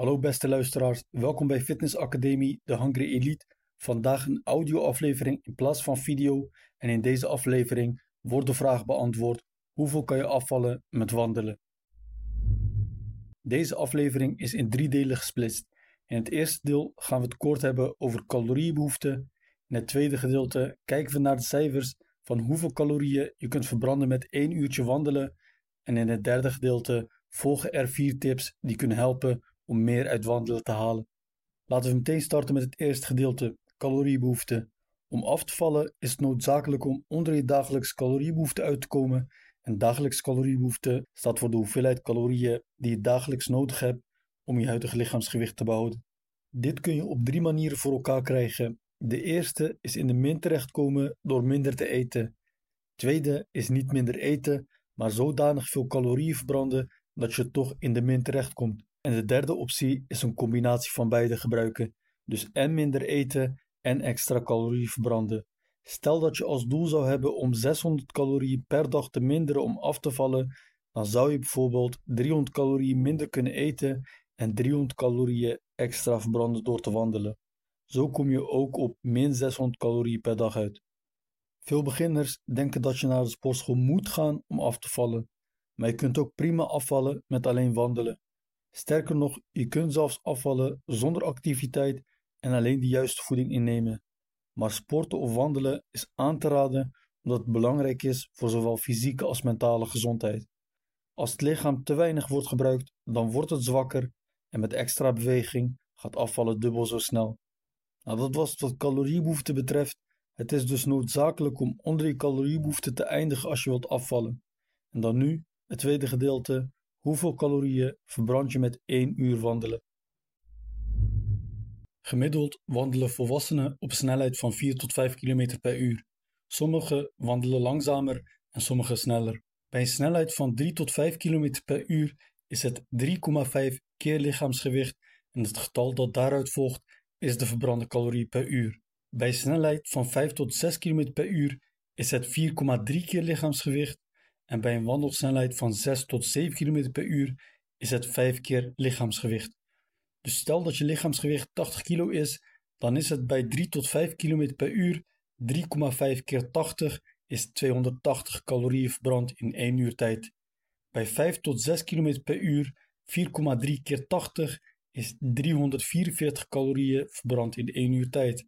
Hallo beste luisteraars, welkom bij Fitness Academie de Hungry Elite. Vandaag een audio-aflevering in plaats van video en in deze aflevering wordt de vraag beantwoord: hoeveel kan je afvallen met wandelen? Deze aflevering is in drie delen gesplitst. In het eerste deel gaan we het kort hebben over caloriebehoeften. In het tweede gedeelte kijken we naar de cijfers van hoeveel calorieën je kunt verbranden met één uurtje wandelen. En in het derde gedeelte volgen er vier tips die kunnen helpen om meer uit wandelen te halen. Laten we meteen starten met het eerste gedeelte, caloriebehoefte. Om af te vallen is het noodzakelijk om onder je dagelijks caloriebehoefte uit te komen. En dagelijks caloriebehoefte staat voor de hoeveelheid calorieën die je dagelijks nodig hebt om je huidige lichaamsgewicht te behouden. Dit kun je op drie manieren voor elkaar krijgen. De eerste is in de min terechtkomen door minder te eten. Tweede is niet minder eten, maar zodanig veel calorieën verbranden dat je toch in de min terechtkomt. En de derde optie is een combinatie van beide gebruiken. Dus en minder eten en extra calorieën verbranden. Stel dat je als doel zou hebben om 600 calorieën per dag te minderen om af te vallen, dan zou je bijvoorbeeld 300 calorieën minder kunnen eten en 300 calorieën extra verbranden door te wandelen. Zo kom je ook op min 600 calorieën per dag uit. Veel beginners denken dat je naar de sportschool moet gaan om af te vallen, maar je kunt ook prima afvallen met alleen wandelen. Sterker nog, je kunt zelfs afvallen zonder activiteit en alleen de juiste voeding innemen. Maar sporten of wandelen is aan te raden omdat het belangrijk is voor zowel fysieke als mentale gezondheid. Als het lichaam te weinig wordt gebruikt, dan wordt het zwakker en met extra beweging gaat afvallen dubbel zo snel. Nou, dat was wat caloriebehoefte betreft. Het is dus noodzakelijk om onder je caloriebehoefte te eindigen als je wilt afvallen. En dan nu het tweede gedeelte, Hoeveel calorieën verbrand je met 1 uur wandelen? Gemiddeld wandelen volwassenen op snelheid van 4 tot 5 km per uur. Sommigen wandelen langzamer en sommigen sneller. Bij een snelheid van 3 tot 5 km per uur is het 3,5 keer lichaamsgewicht en het getal dat daaruit volgt is de verbrande calorie per uur. Bij een snelheid van 5 tot 6 km per uur is het 4,3 keer lichaamsgewicht en bij een wandelsnelheid van 6 tot 7 km per uur is het 5 keer lichaamsgewicht. Dus stel dat je lichaamsgewicht 80 kilo is, dan is het bij 3 tot 5 km per uur 3,5 keer 80 is 280 calorieën verbrand in 1 uur tijd. Bij 5 tot 6 km per uur 4,3 keer 80 is 344 calorieën verbrand in 1 uur tijd.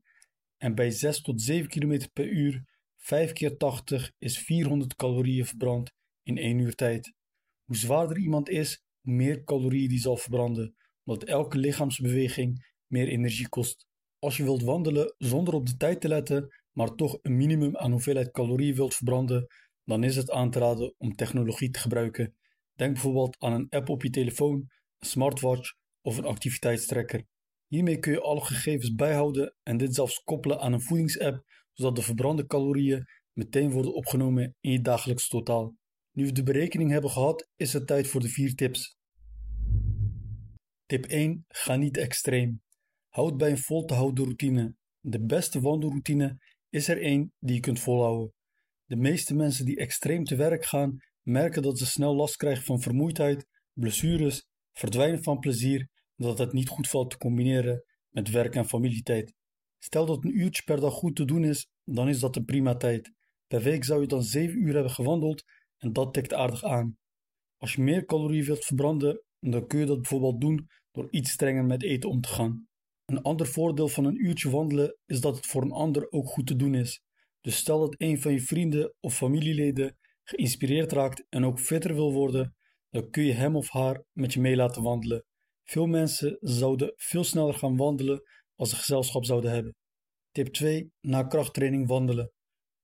En bij 6 tot 7 km per uur 5 keer 80 is 400 calorieën verbrand in 1 uur tijd. Hoe zwaarder iemand is, hoe meer calorieën die zal verbranden, omdat elke lichaamsbeweging meer energie kost. Als je wilt wandelen zonder op de tijd te letten, maar toch een minimum aan hoeveelheid calorieën wilt verbranden, dan is het aan te raden om technologie te gebruiken. Denk bijvoorbeeld aan een app op je telefoon, een smartwatch of een activiteitstrekker. Hiermee kun je alle gegevens bijhouden en dit zelfs koppelen aan een voedingsapp zodat de verbrande calorieën meteen worden opgenomen in je dagelijks totaal. Nu we de berekening hebben gehad, is het tijd voor de vier tips. Tip 1. Ga niet extreem. Houd bij een vol te houden routine. De beste wandelroutine is er één die je kunt volhouden. De meeste mensen die extreem te werk gaan, merken dat ze snel last krijgen van vermoeidheid, blessures, verdwijnen van plezier en dat het niet goed valt te combineren met werk en familietijd. Stel dat een uurtje per dag goed te doen is, dan is dat een prima tijd. Per week zou je dan 7 uur hebben gewandeld en dat tikt aardig aan. Als je meer calorieën wilt verbranden, dan kun je dat bijvoorbeeld doen door iets strenger met eten om te gaan. Een ander voordeel van een uurtje wandelen is dat het voor een ander ook goed te doen is. Dus stel dat een van je vrienden of familieleden geïnspireerd raakt en ook fitter wil worden, dan kun je hem of haar met je mee laten wandelen. Veel mensen zouden veel sneller gaan wandelen als ze gezelschap zouden hebben. Tip 2. Na krachttraining wandelen.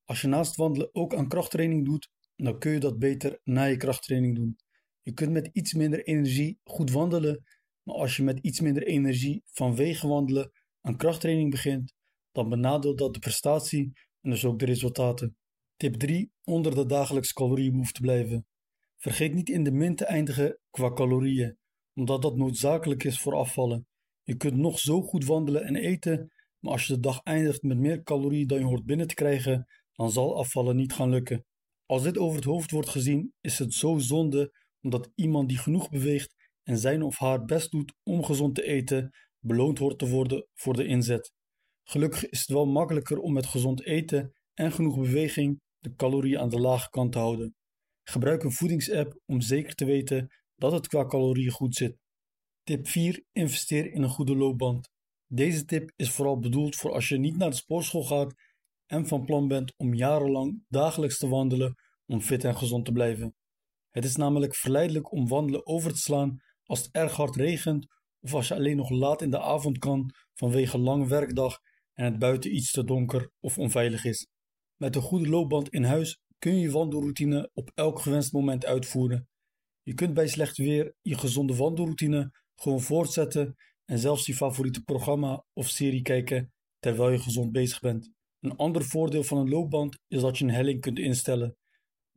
Als je naast wandelen ook aan krachttraining doet, dan kun je dat beter na je krachttraining doen. Je kunt met iets minder energie goed wandelen, maar als je met iets minder energie vanwege wandelen aan krachttraining begint, dan benadeelt dat de prestatie en dus ook de resultaten. Tip 3. Onder de dagelijks caloriebehoefte blijven. Vergeet niet in de min te eindigen qua calorieën, omdat dat noodzakelijk is voor afvallen. Je kunt nog zo goed wandelen en eten, maar als je de dag eindigt met meer calorieën dan je hoort binnen te krijgen, dan zal afvallen niet gaan lukken. Als dit over het hoofd wordt gezien, is het zo zonde omdat iemand die genoeg beweegt en zijn of haar best doet om gezond te eten, beloond wordt te worden voor de inzet. Gelukkig is het wel makkelijker om met gezond eten en genoeg beweging de calorieën aan de lage kant te houden. Gebruik een voedingsapp om zeker te weten dat het qua calorieën goed zit. Tip 4. Investeer in een goede loopband. Deze tip is vooral bedoeld voor als je niet naar de sportschool gaat en van plan bent om jarenlang dagelijks te wandelen om fit en gezond te blijven. Het is namelijk verleidelijk om wandelen over te slaan als het erg hard regent of als je alleen nog laat in de avond kan vanwege een lange werkdag en het buiten iets te donker of onveilig is. Met een goede loopband in huis kun je je wandelroutine op elk gewenst moment uitvoeren. Je kunt bij slecht weer je gezonde wandelroutine gewoon voortzetten en zelfs je favoriete programma of serie kijken terwijl je gezond bezig bent. Een ander voordeel van een loopband is dat je een helling kunt instellen.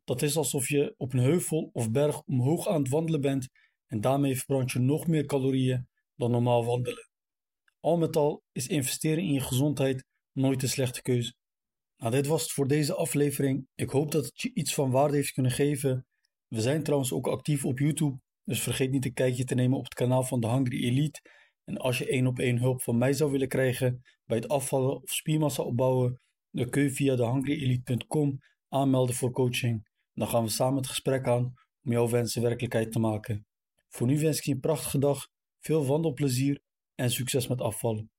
Dat is alsof je op een heuvel of berg omhoog aan het wandelen bent en daarmee verbrand je nog meer calorieën dan normaal wandelen. Al met al is investeren in je gezondheid nooit een slechte keuze. Nou, dit was het voor deze aflevering. Ik hoop dat het je iets van waarde heeft kunnen geven. We zijn trouwens ook actief op YouTube, dus vergeet niet een kijkje te nemen op het kanaal van de Hungry Elite. En als je één op één hulp van mij zou willen krijgen bij het afvallen of spiermassa opbouwen, dan kun je via thehungryelite.com aanmelden voor coaching. Dan gaan we samen het gesprek aan om jouw wensen werkelijkheid te maken. Voor nu wens ik je een prachtige dag, veel wandelplezier en succes met afvallen.